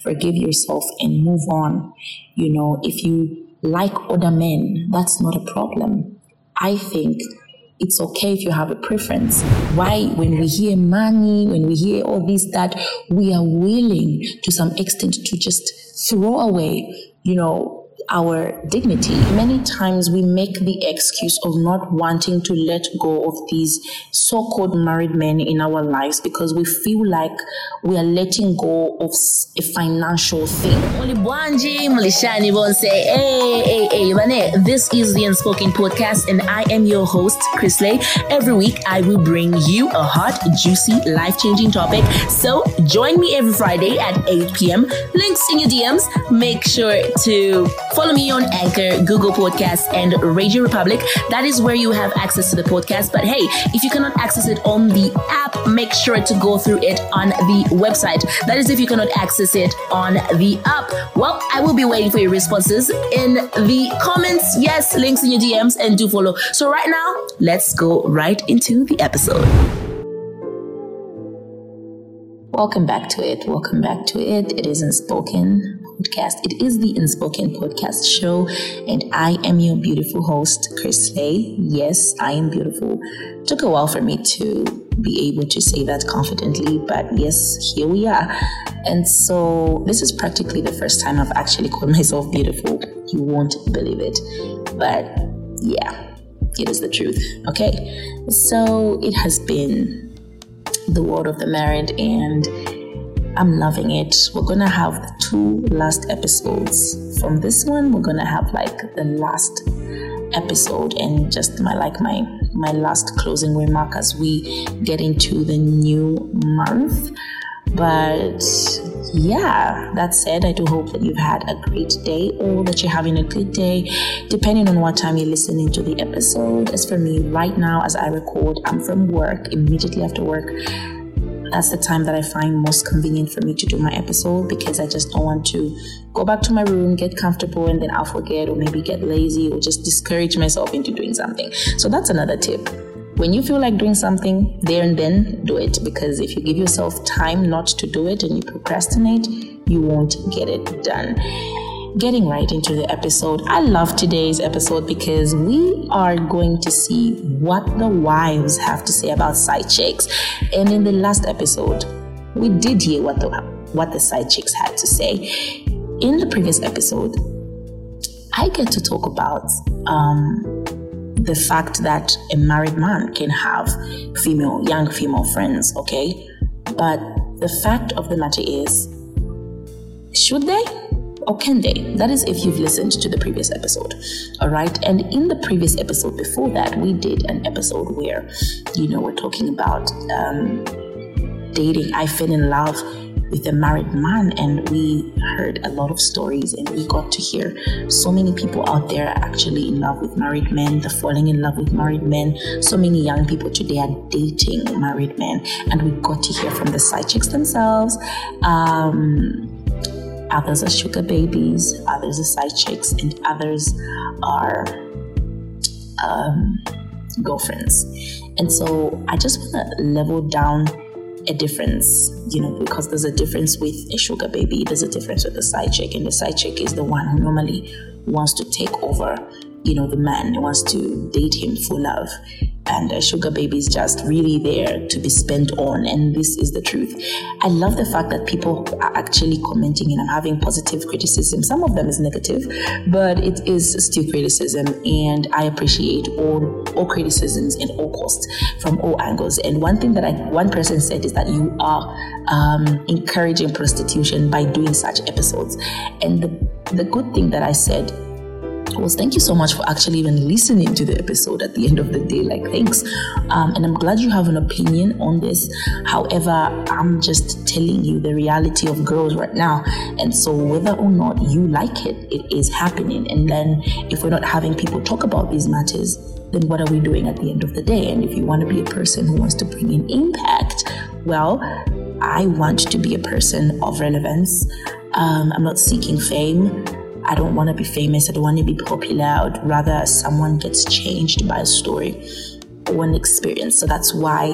forgive yourself and move on. You know, if you like other men, that's not a problem. I think it's okay if you have a preference. Why, when we hear money, when we hear all this, that we are willing to some extent to just throw away, you know, our dignity. Many times we make the excuse of not wanting to let go of these so called married men in our lives because we feel like we are letting go of a financial thing. This is the Unspoken Podcast, and I am your host, Christley. Every week, I will bring you a hot, juicy, life changing topic. So join me every Friday at 8 p.m. Links in your DMs. Make sure to Follow me on Anchor, Google Podcasts, and RadioPublic. That is where you have access to the podcast. But hey, if you cannot access it on the app, make sure to go through it on the website. That is if you cannot access it on the app. Well, I will be waiting for your responses in the comments. Yes, links in your DMs, and do follow. So, right now, let's go right into the episode. Welcome back to it. Welcome back to it. It isn't spoken podcast. It is the Unspoken Podcast Show, and I am your beautiful host, Christley. Yes, I am beautiful. took a while for me to be able to say that confidently, but yes, here we are. And so, this is practically the first time I've actually called myself beautiful. You won't believe it, but yeah, it is the truth. Okay, so it has been the world of the married and I'm loving it. We're gonna have the two last episodes. From this one, we're gonna have like the last episode and just my like my my last closing remark as we get into the new month. But yeah, that said, I do hope that you've had a great day or that you're having a good day, depending on what time you're listening to the episode. As for me, right now, as I record, I'm from work, immediately after work that's the time that I find most convenient for me to do my episode because I just don't want to go back to my room, get comfortable, and then I'll forget or maybe get lazy or just discourage myself into doing something. So that's another tip. When you feel like doing something there and then, do it because if you give yourself time not to do it and you procrastinate, you won't get it done getting right into the episode. I love today's episode because we are going to see what the wives have to say about side chicks. And in the last episode, we did hear what the what the side chicks had to say. In the previous episode, I get to talk about um, the fact that a married man can have female, young female friends, okay? But the fact of the matter is, should they? Or can they? That is if you've listened to the previous episode. All right. And in the previous episode before that, we did an episode where, you know, we're talking about um, dating. I fell in love with a married man and we heard a lot of stories and we got to hear so many people out there are actually in love with married men they're falling in love with married men so many young people today are dating married men and we got to hear from the side chicks themselves um, others are sugar babies, others are side chicks, and others are um, girlfriends. And so I just want to level down a difference, you know, because there's a difference with a sugar baby, there's a difference with a side chick, and the side chick is the one who normally wants to take over, you know, the man, wants to date him for love. And a sugar baby is just really there to be spent on. And this is the truth. I love the fact that people are actually commenting and i'm having positive criticism. Some of them is negative but it is still criticism. And i appreciate all all criticisms and all costs from all angles. And one thing that I, one person said is that you are um, encouraging prostitution by doing such episodes. And the, the good thing that i said was thank you so much for actually even listening to the episode at the end of the day. Like, thanks. Um, and I'm glad you have an opinion on this. However, I'm just telling you the reality of girls right now. And so, whether or not you like it, it is happening. And then, if we're not having people talk about these matters, then what are we doing at the end of the day? And if you want to be a person who wants to bring in impact, well, I want to be a person of relevance. Um, I'm not seeking fame. I don't want to be famous. I don't want to be popular. I'd rather someone gets changed by a story or an experience. So that's why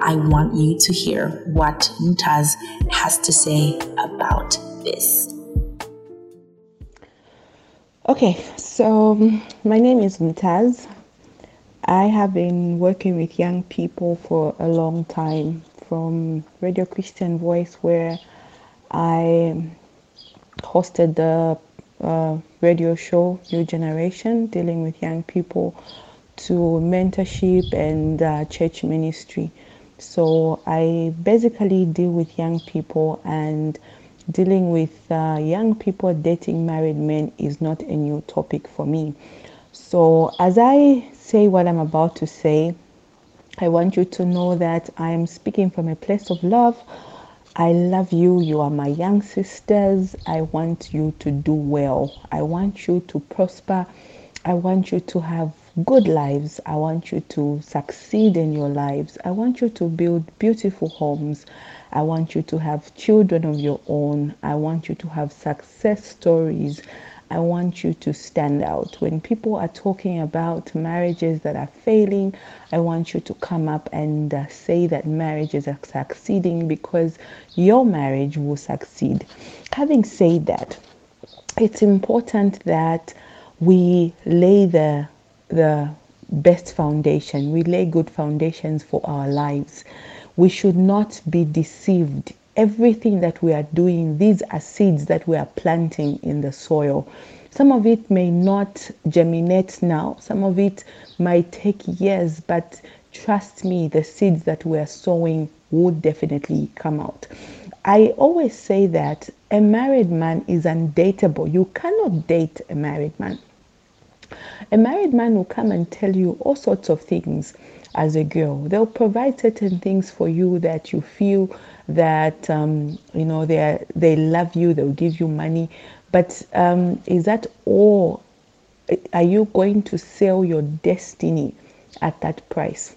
I want you to hear what Mutaz has to say about this. Okay, so um, my name is Mutaz. I have been working with young people for a long time from Radio Christian Voice, where I hosted the uh, radio show New Generation, dealing with young people, to mentorship and uh, church ministry. So I basically deal with young people and dealing with uh, young people dating married men is not a new topic for me. So, as I say what I'm about to say, I want you to know that I'm speaking from a place of love. I love you. You are my young sisters. I want you to do well. I want you to prosper. I want you to have good lives. I want you to succeed in your lives. I want you to build beautiful homes. I want you to have children of your own. I want you to have success stories. I want you to stand out. When people are talking about marriages that are failing, I want you to come up and uh, say that marriages are succeeding because your marriage will succeed. Having said that, it's important that we lay the the best foundation. We lay good foundations for our lives we should not be deceived. Everything that we are doing, these are seeds that we are planting in the soil. Some of it may not germinate now, some of it might take years, but trust me, the seeds that we are sowing would definitely come out. I always say that a married man is undateable. You cannot date a married man. A married man will come and tell you all sorts of things as a girl. They'll provide certain things for you that you feel that um, you know they they love you. They'll give you money, but um, is that all? Are you going to sell your destiny at that price?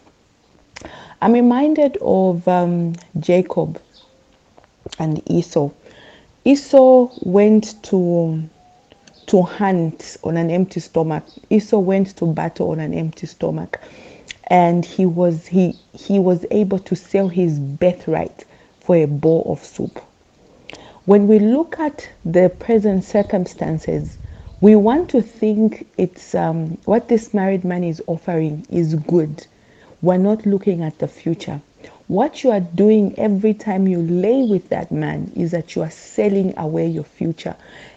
I'm reminded of um, Jacob and Esau. Esau went to to hunt on an empty stomach. Esau went to battle on an empty stomach and he was he he was able to sell his birthright for a bowl of soup. When we look at the present circumstances, we want to think it's um, what this married man is offering is good. We're not looking at the future. What you are doing every time you lay with that man is that you are selling away your future.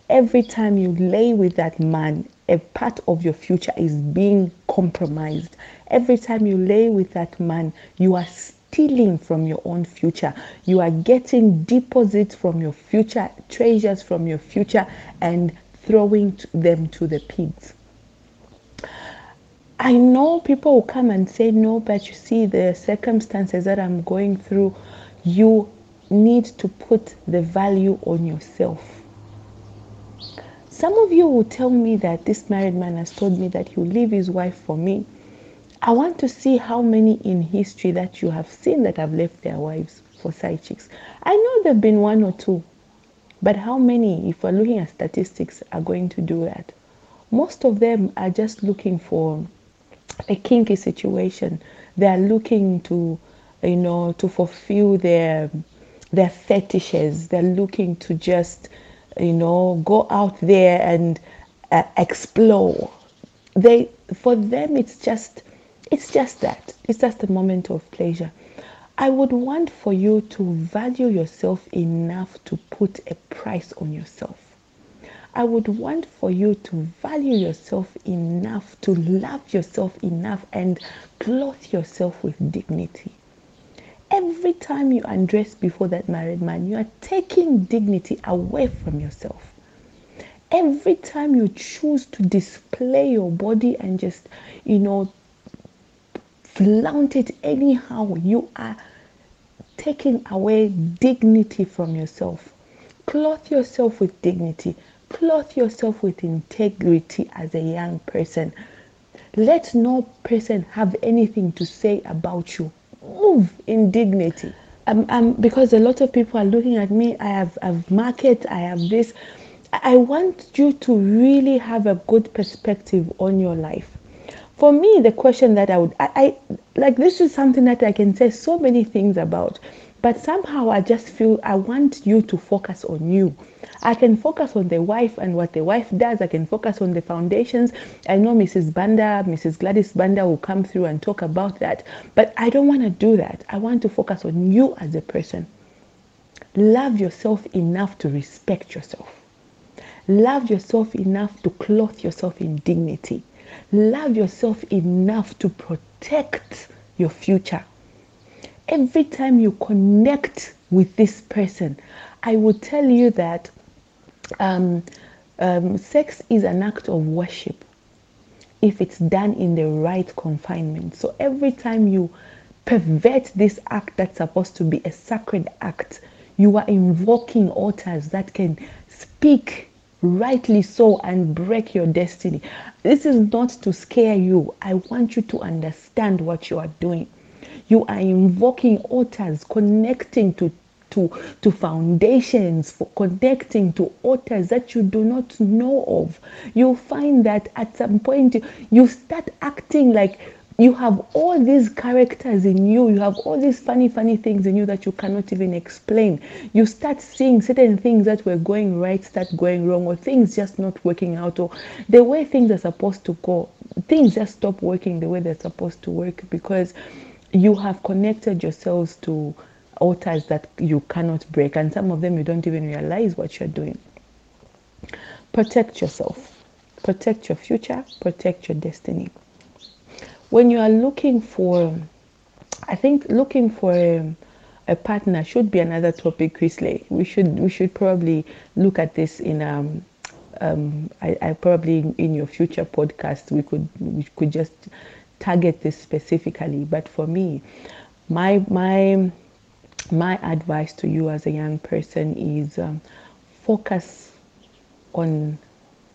Every time you lay with that man, a part of your future is being compromised. Every time you lay with that man, you are stealing from your own future. You are getting deposits from your future, treasures from your future, and throwing them to the pigs. I know people will come and say, No, but you see, the circumstances that I'm going through, you need to put the value on yourself some of you will tell me that this married man has told me that he'll leave his wife for me. I want to see how many in history that you have seen that have left their wives for side chicks. I know there have been one or two, but how many, if we're looking at statistics, are going to do that? Most of them are just looking for a kinky situation. They are looking to, you know, to fulfill their their fetishes. They're looking to just you know, go out there and uh, explore. They, for them, it's just, it's just that. It's just a moment of pleasure. I would want for you to value yourself enough to put a price on yourself. I would want for you to value yourself enough, to love yourself enough, and clothe yourself with dignity. Every time you undress before that married man, you are taking dignity away from yourself. Every time you choose to display your body and just, you know, flaunt it anyhow, you are taking away dignity from yourself. Clothe yourself with dignity. Clothe yourself with integrity as a young person. Let no person have anything to say about you move in dignity. Um, um, because a lot of people are looking at me. I have, I've market. I have this. I want you to really have a good perspective on your life. For me, the question that I would, I, I like this is something that I can say so many things about. But somehow I just feel I want you to focus on you. I can focus on the wife and what the wife does. I can focus on the foundations. I know Mrs. Banda, Mrs. Gladys Banda will come through and talk about that. But I don't want to do that. I want to focus on you as a person. Love yourself enough to respect yourself. Love yourself enough to clothe yourself in dignity. Love yourself enough to protect your future every time you connect with this person, I will tell you that um, um, sex is an act of worship if it's done in the right confinement. So every time you pervert this act that's supposed to be a sacred act, you are invoking altars that can speak rightly so and break your destiny. This is not to scare you. I want you to understand what you are doing. You are invoking altars, connecting to to, to foundations, for connecting to authors that you do not know of. You'll find that at some point you start acting like you have all these characters in you, you have all these funny, funny things in you that you cannot even explain. You start seeing certain things that were going right start going wrong, or things just not working out, or the way things are supposed to go, things just stop working the way they're supposed to work because you have connected yourselves to altars that you cannot break, and some of them you don't even realize what you're doing. Protect yourself, protect your future, protect your destiny. When you are looking for, I think looking for a, a partner should be another topic, Christley. We should we should probably look at this in um, um, I, I probably in your future podcast we could we could just target this specifically, but for me, my my my advice to you as a young person is um, focus on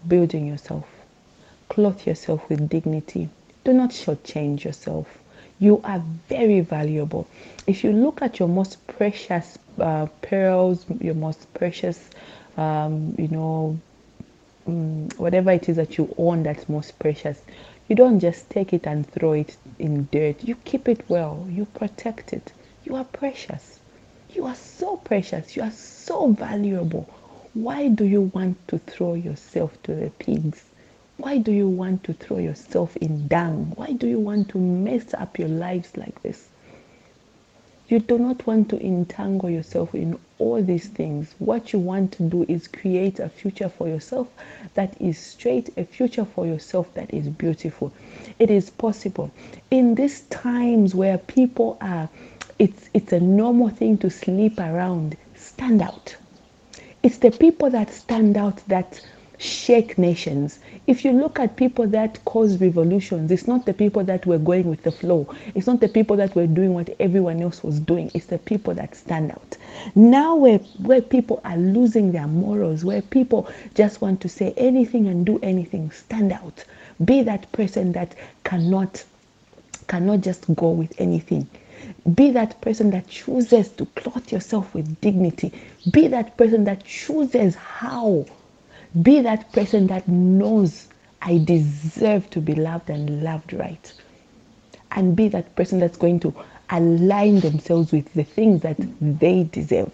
building yourself. Clothe yourself with dignity. Do not shortchange yourself. You are very valuable. If you look at your most precious uh, pearls, your most precious, um, you know, um, whatever it is that you own that's most precious, you don't just take it and throw it in dirt. You keep it well. You protect it. You are precious. You are so precious. You are so valuable. Why do you want to throw yourself to the pigs? Why do you want to throw yourself in dung? Why do you want to mess up your lives like this? You do not want to entangle yourself in all these things. What you want to do is create a future for yourself that is straight, a future for yourself that is beautiful. It is possible. In these times where people are, it's, it's a normal thing to sleep around, stand out. It's the people that stand out that shake nations. If you look at people that cause revolutions, it's not the people that were going with the flow. It's not the people that were doing what everyone else was doing. It's the people that stand out. Now, where, where people are losing their morals, where people just want to say anything and do anything, stand out. Be that person that cannot cannot just go with anything. Be that person that chooses to clothe yourself with dignity. Be that person that chooses how be that person that knows I deserve to be loved and loved right. And be that person that's going to align themselves with the things that they deserve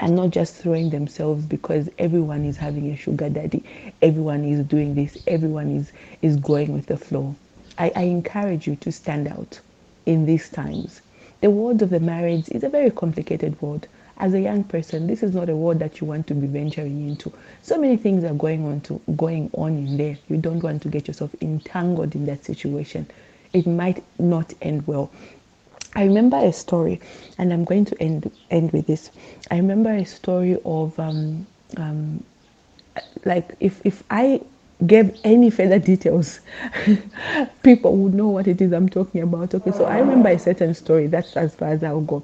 and not just throwing themselves because everyone is having a sugar daddy, everyone is doing this, everyone is, is going with the flow. I, I encourage you to stand out in these times. The world of the marriage is a very complicated world as a young person, this is not a world that you want to be venturing into. So many things are going on to going on in there. You don't want to get yourself entangled in that situation. It might not end well. I remember a story, and I'm going to end end with this. I remember a story of um, um, like if if I gave any further details, people would know what it is I'm talking about. Okay, so I remember a certain story. That's as far as I'll go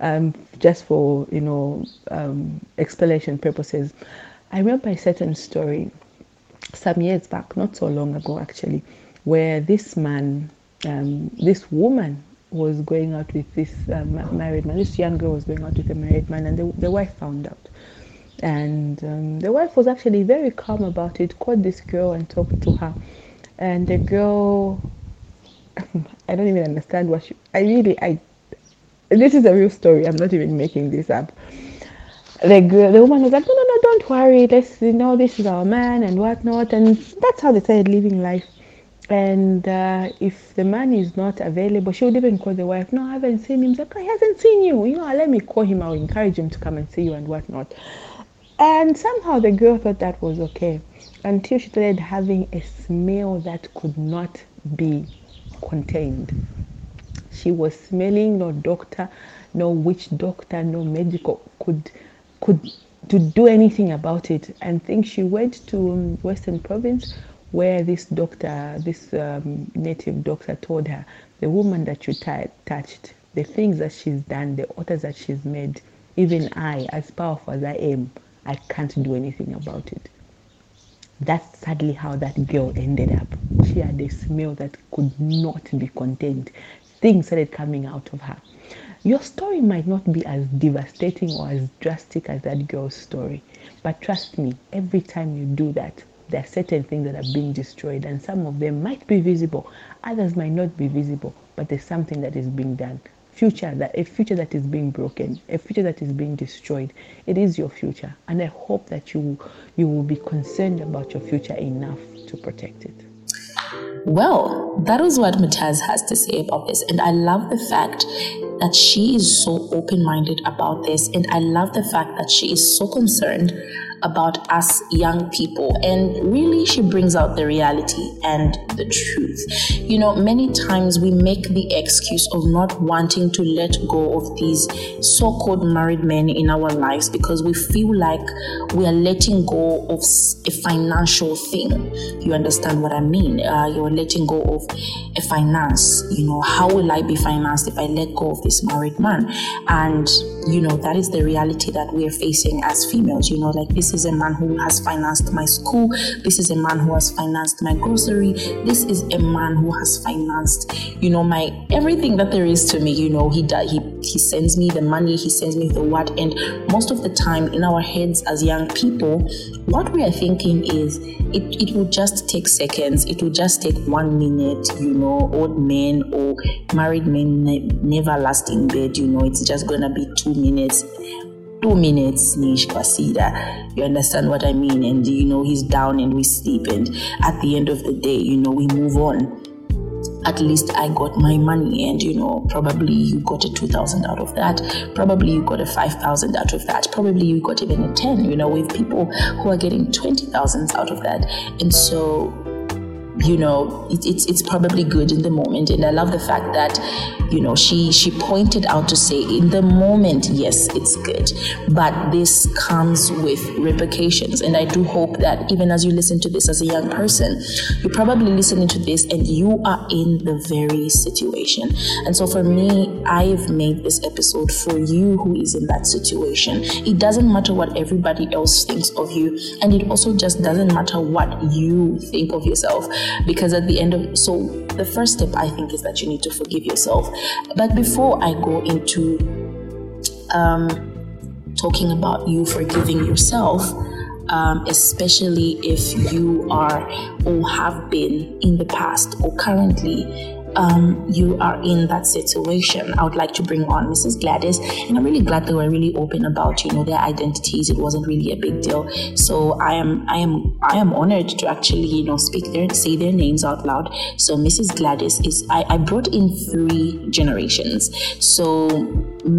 um, just for you know um, explanation purposes. I remember a certain story some years back, not so long ago actually, where this man, um, this woman was going out with this uh, married man. This young girl was going out with a married man, and the, the wife found out. And um, the wife was actually very calm about it. Called this girl and talked to her, and the girl, I don't even understand what she. I really, I this is a real story. I'm not even making this up. The girl, the woman was like, no, no, no, don't worry. Let's, you know, this is our man and whatnot. And that's how they started living life. And uh, if the man is not available, she would even call the wife, no, I haven't seen him. Like, he hasn't seen you. You know, let me call him. I'll encourage him to come and see you and whatnot. And somehow the girl thought that was okay until she started having a smell that could not be contained. She was smelling no doctor, no witch doctor, no medical could could to do anything about it. And think she went to um, Western Province where this doctor, this um, native doctor told her, the woman that you t- touched, the things that she's done, the altars that she's made, even I, as powerful as I am, I can't do anything about it. That's sadly how that girl ended up. She had a smell that could not be contained. Things started coming out of her. Your story might not be as devastating or as drastic as that girl's story, but trust me, every time you do that, there are certain things that are being destroyed, and some of them might be visible, others might not be visible, but there's something that is being done. Future that a future that is being broken, a future that is being destroyed. It is your future, and I hope that you you will be concerned about your future enough to protect it. Well, that is what Mataz has to say about this. And I love the fact that she is so open minded about this. And I love the fact that she is so concerned about us young people. And really, she brings out the reality and the truth. You know, many times we make the excuse of not wanting to let go of these so called married men in our lives because we feel like we are letting go of a financial thing. You understand what I mean? Uh, you're letting go of a finance. You know, how will I be financed if I let go of this married man? And, you know, that is the reality that we are facing as females. You know, like this is a man who has financed my school. This is a man who has financed my grocery. This is a man who has financed, you know, my everything that there is to me. You know, he he he sends me the money. He sends me the what. And most of the time, in our heads as young people, what we are thinking is it, it will just take seconds. It will just take one minute, you know, old men or married men ne- never last in bed, you know, it's just gonna be two minutes two minutes niche kwasida you understand what i mean and you know he's down and we sleep and at the end of the day you know we move on at least I got my money, and you know, probably you got a 2000 out of that, probably you got a 5000 out of that, probably you got even a 10. You know, with people who are getting 20,000 out of that, and so you know it, it's it's probably good in the moment. And i love the fact that you know she she pointed out to say in the moment yes it's good but this comes with repercussions. And i do hope that even as you listen to this as a young person you're probably listening to this and you are in the very situation. And so for me i've made this episode for you who is in that situation. It doesn't matter what everybody else thinks of you and it also just doesn't matter what you think of yourself because at the end of so the first step i think is that you need to forgive yourself. But before i go into um, talking about you forgiving yourself um, especially if you are or have been in the past or currently um, you are in that situation, I would like to bring on Mrs. Gladys. And I'm really glad they were really open about, you know, their identities. It wasn't really a big deal. So I am, I am, I am honored to actually, you know, speak their, say their names out loud. So Mrs. Gladys is, I, I brought in three generations. So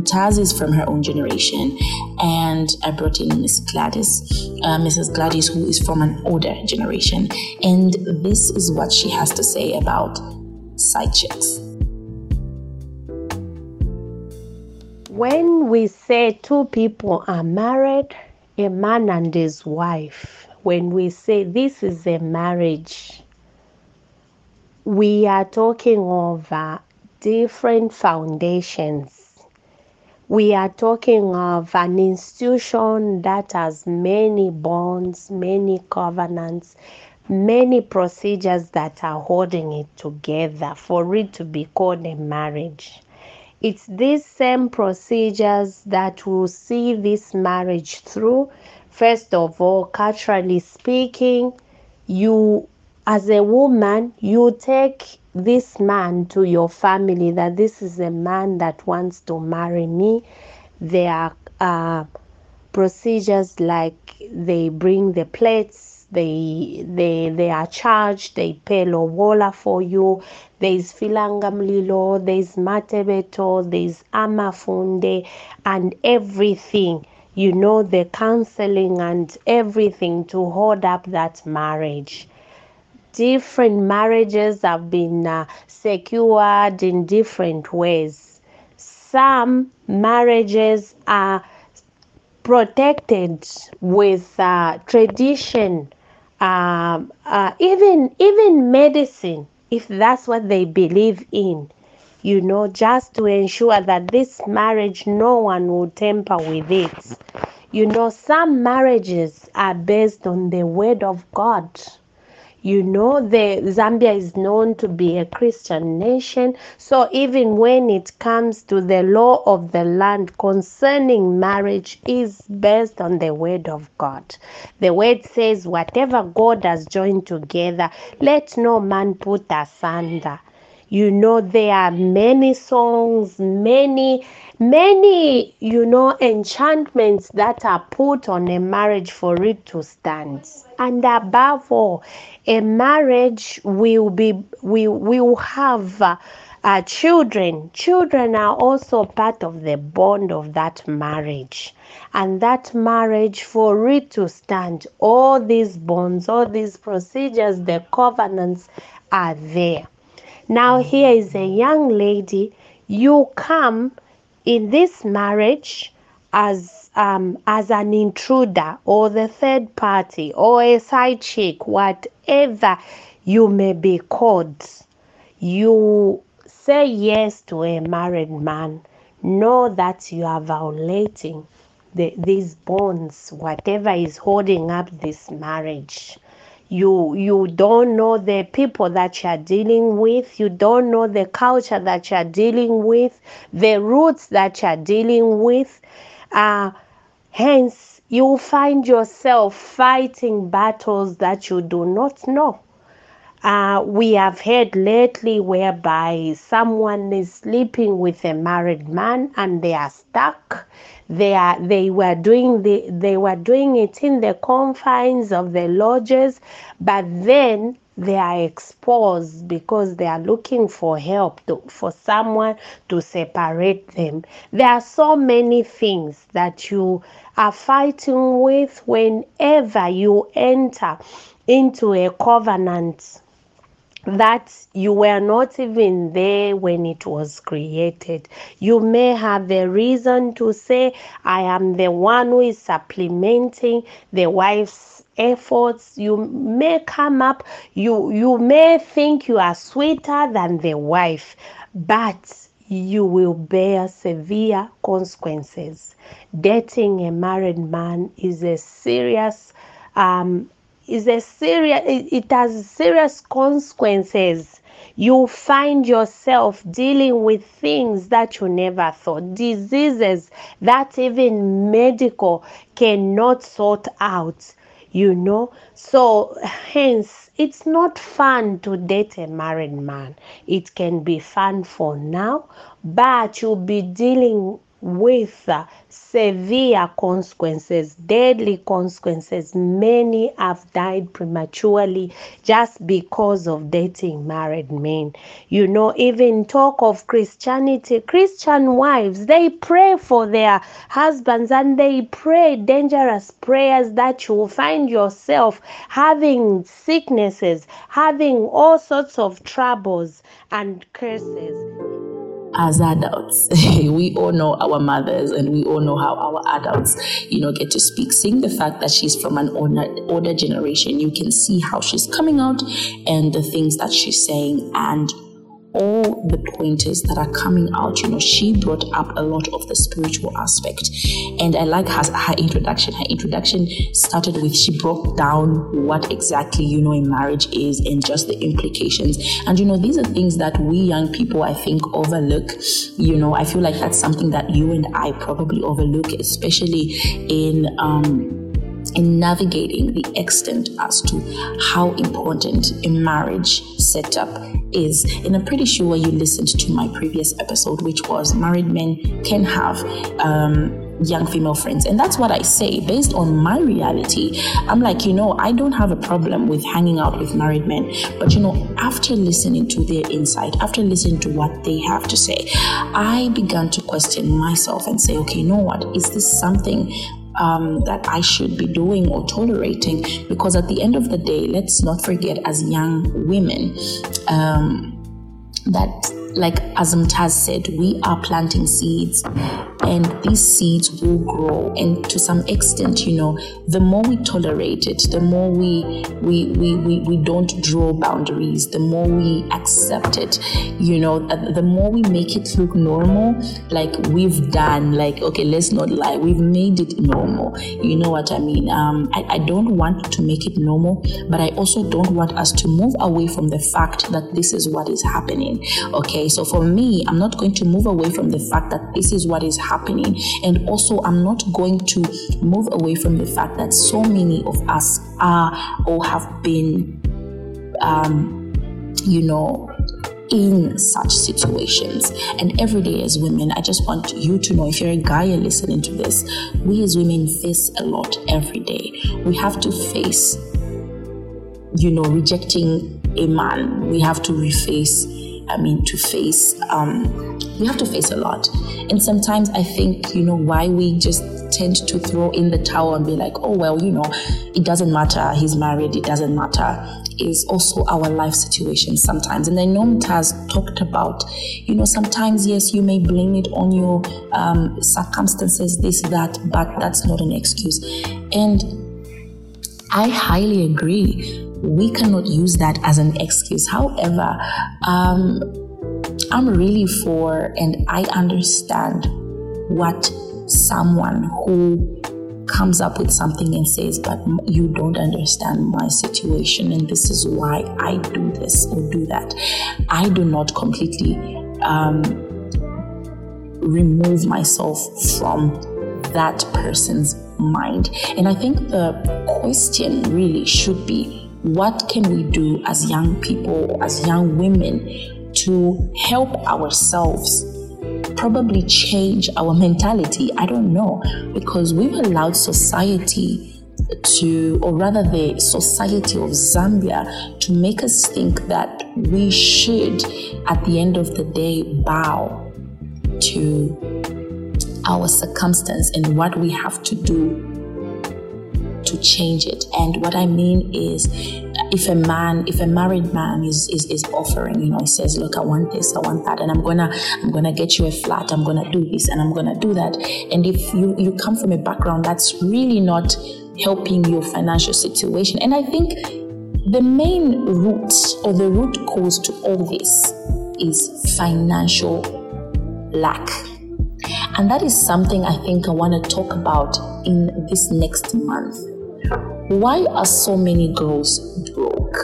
Taz is from her own generation, and I brought in Miss Gladys, uh, Mrs. Gladys, who is from an older generation. And this is what she has to say about side. When we say two people are married, a man and his wife, when we say this is a marriage, we are talking of uh, different foundations. We are talking of an institution that has many bonds, many covenants, many procedures that are holding it together for it to be called a marriage. It's these same procedures that will see this marriage through. First of all, culturally speaking, you as a woman, you take this man to your family that this is a man that wants to marry me. There are uh, procedures like they bring the plates, they they they are charged, they pay lobola for you. There's filangamlilo, there's matebeto, there's amafunde, and everything. You know the counseling and everything to hold up that marriage different marriages have been uh, secured in different ways. Some marriages are protected with uh, tradition, um, uh, even even medicine, if that's what they believe in. You know, just to ensure that this marriage, no one will tamper with it. You know, some marriages are based on the word of God. You know, the Zambia is known to be a Christian nation. So even when it comes to the law of the land concerning marriage is based on the word of God. The word says, whatever God has joined together, let no man put asunder. You know, there are many songs, many, many, you know, enchantments that are put on a marriage for it to stand. And above all, a marriage will be, we will have uh, uh, children. Children are also part of the bond of that marriage. And that marriage, for it to stand, all these bonds, all these procedures, the covenants are there. Now, here is a young lady. You come in this marriage as um, as an intruder or the third party or a side chick, whatever you may be called. You say yes to a married man. Know that you are violating the, these bonds, whatever is holding up this marriage you you don't know the people that you're dealing with. You don't know the culture that you're dealing with the roots that you're dealing with. Uh, hence you find yourself fighting battles that you do not know uh, we have heard lately whereby someone is sleeping with a married man and they are stuck. They are they were doing the they were doing it in the confines of the lodges but then they are exposed because they are looking for help to, for someone to separate them. There are so many things that you are fighting with whenever you enter into a covenant that you were not even there when it was created. You may have a reason to say, I am the one who is supplementing the wife's efforts. You may come up, you, you may think you are sweeter than the wife, but you will bear severe consequences. Dating a married man is a serious um, is a serious it, has serious consequences. You find yourself dealing with things that you never thought. Diseases that even medical cannot sort out you know? So hence it's not fun to date a married man. It can be fun for now but you'll be dealing with uh, severe consequences, deadly consequences. Many have died prematurely just because of dating married men. You know, even talk of Christianity, Christian wives, they pray for their husbands and they pray dangerous prayers that you will find yourself having sicknesses, having all sorts of troubles and curses as adults, we all know our mothers and we all know how our adults, you know, get to speak. Seeing the fact that she's from an older, older generation, you can see how she's coming out and the things that she's saying and all the pointers that are coming out. You know, she brought up a lot of the spiritual aspect. And I like her, her introduction. Her introduction started with she broke down what exactly, you know, a marriage is and just the implications. And, you know, these are things that we young people, I think, overlook. You know, I feel like that's something that you and I probably overlook, especially in, um, in navigating the extent as to how important a marriage setup is. And I'm pretty sure you listened to my previous episode, which was married men can have. Um, young female friends. And that's what I say based on my reality. I'm like, you know, I don't have a problem with hanging out with married men. But, you know, after listening to their insight, after listening to what they have to say, I began to question myself and say, okay, you know what? Is this something um, that I should be doing or tolerating. Because at the end of the day, let's not forget as young women um, that like as Mtaz said, we are planting seeds and these seeds will grow. And to some extent, you know, the more we tolerate it, the more we we we we, we don't draw boundaries, the more we accept it, you know, the more we make it look normal, like we've done, like, okay, let's not lie, we've made it normal. You know what I mean? Um, I, I don't want to make it normal, but I also don't want us to move away from the fact that this is what is happening. Okay so for me, I'm not going to move away from the fact that this is what is happening. And also, I'm not going to move away from the fact that so many of us are or have been, um, you know, in such situations. And every day as women, I just want you to know if you're a guy and listening to this, we as women face a lot every day. We have to face, you know, rejecting a man. We have to reface I mean, to face, um, we have to face a lot. And sometimes I think, you know, why we just tend to throw in the towel and be like, oh, well, you know, it doesn't matter. He's married. It doesn't matter. Is also our life situation sometimes. And I know has talked about, you know, sometimes, yes, you may blame it on your um, circumstances, this, that, but that's not an excuse. And I highly agree we cannot use that as an excuse. However, um, I'm really for, and I understand what someone who comes up with something and says, But you don't understand my situation, and this is why I do this or do that. I do not completely um, remove myself from that person's mind. And I think the question really should be what can we do as young people, as young women, to help ourselves probably change our mentality? I don't know, because we've allowed society to, or rather the society of Zambia, to make us think that we should, at the end of the day, bow to our circumstance and what we have to do to change it. And what I mean is, if a man, if a married man is, is is offering, you know, he says, "Look, I want this, I want that, and I'm gonna I'm gonna get you a flat, I'm gonna do this, and I'm gonna do that." And if you you come from a background that's really not helping your financial situation, and I think the main root or the root cause to all this is financial lack. And that is something I think I want to talk about in this next month. Why are so many girls broke?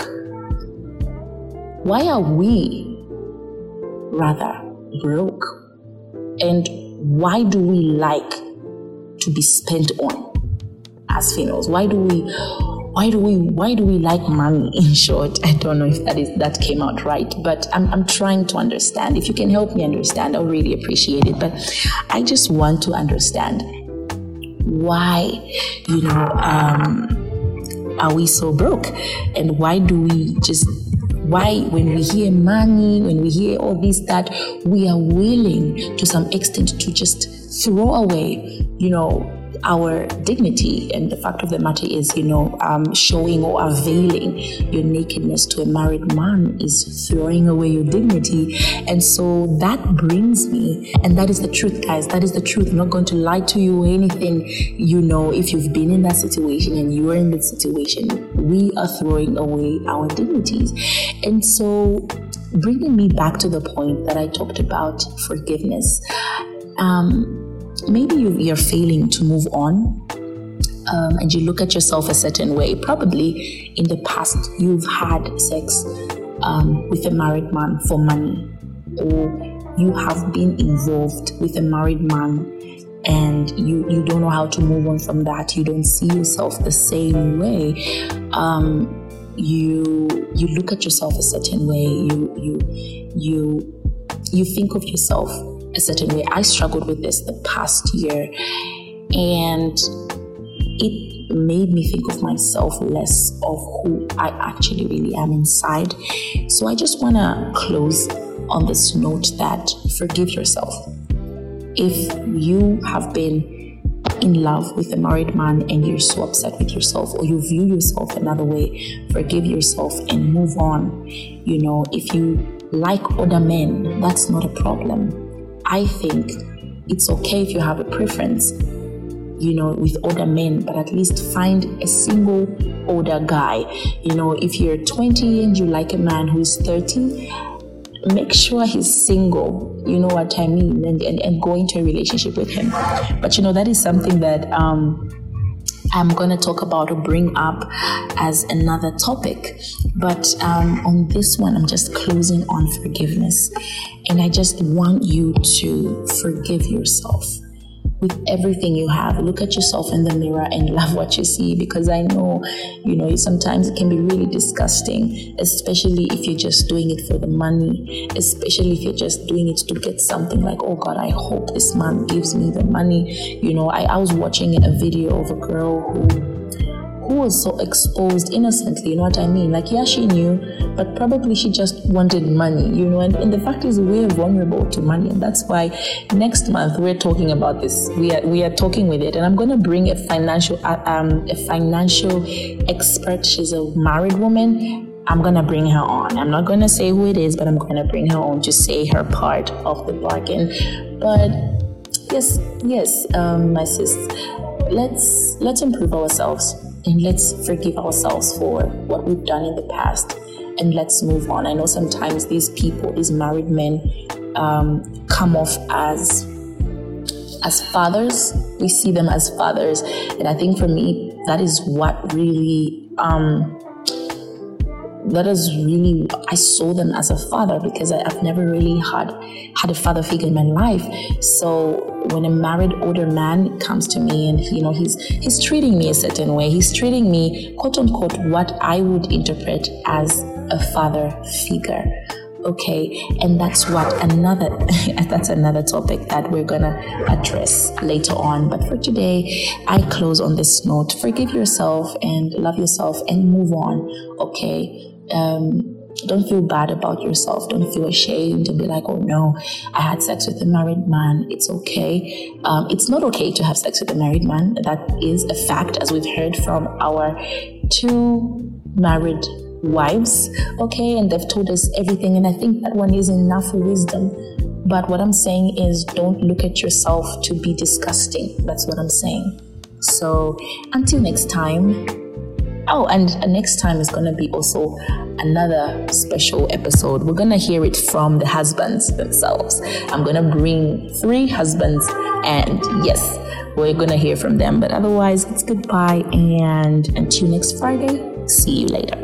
Why are we rather broke? And why do we like to be spent on as females? Why do we why do we why do we like money in short i don't know if that is that came out right but i'm, I'm trying to understand if you can help me understand i'll really appreciate it but i just want to understand why you know um, are we so broke? And why do we just why when we hear money when we hear all this that we are willing to some extent to just throw away you know our dignity. And the fact of the matter is, you know, um, showing or availing your nakedness to a married man is throwing away your dignity. And so that brings me, and that is the truth, guys. That is the truth. I'm not going to lie to you or anything. You know, if you've been in that situation and you are in that situation, we are throwing away our dignities. And so, bringing me back to the point that I talked about forgiveness. Um, maybe you, are failing to move on um, and you look at yourself a certain way. Probably in the past, you've had sex um, with a married man for money, or you have been involved with a married man and you you don't know how to move on from that. You don't see yourself the same way. Um, you you look at yourself a certain way. You you you you think of yourself a certain way i struggled with this the past year and it made me think of myself less of who i actually really am inside so i just want to close on this note that forgive yourself if you have been in love with a married man and you're so upset with yourself or you view yourself another way, forgive yourself and move on. You know, if you like other men, that's not a problem. I think it's okay if you have a preference, you know, with older men, but at least find a single older guy. You know, if you're 20 and you like a man who's 30, make sure he's single. You know what i mean? And, and, and go into a relationship with him. But you know that is something that um, I'm going to talk about or bring up as another topic. But um, on this one, I'm just closing on forgiveness. And I just want you to forgive yourself with everything you have. Look at yourself in the mirror and love what you see because I know, you know, sometimes it can be really disgusting, especially if you're just doing it for the money, especially if you're just doing it to get something like, oh God, I hope this man gives me the money. You know, I, I was watching a video of a girl who who was so exposed innocently, you know what I mean? Like, yeah, she knew, but probably she just wanted money, you know. And, and the fact is, we're vulnerable to money, and that's why next month we're talking about this. We are we are talking with it, and I'm gonna bring a financial uh, um a financial expert. She's a married woman. I'm gonna bring her on. I'm not gonna say who it is, but I'm gonna bring her on to say her part of the bargain. But yes, yes, um, my sis, let's let's improve ourselves and let's forgive ourselves for what we've done in the past and let's move on. I know sometimes these people, these married men, um, come off as as fathers. We see them as fathers, and I think for me, that is what really um, that is really I saw them as a father because I, have never really had had a father figure in my life. So when a married older man comes to me and you know he's he's treating me a certain way, he's treating me quote unquote what I would interpret as a father figure. Okay, and that's what another that's another topic that we're gonna address later on. But for today, I close on this note: forgive yourself and love yourself and move on. Okay. Um, don't feel bad about yourself. Don't feel ashamed and be like, oh no, I had sex with a married man. It's okay. Um, it's not okay to have sex with a married man. That is a fact, as we've heard from our two married wives. Okay, and they've told us everything. And I think that one is enough wisdom. But what I'm saying is, don't look at yourself to be disgusting. That's what I'm saying. So until next time, Oh, and next time is going to be also another special episode. We're going to hear it from the husbands themselves. I'm going to bring three husbands, and yes, we're going to hear from them. But otherwise, it's goodbye, and until next Friday, see you later.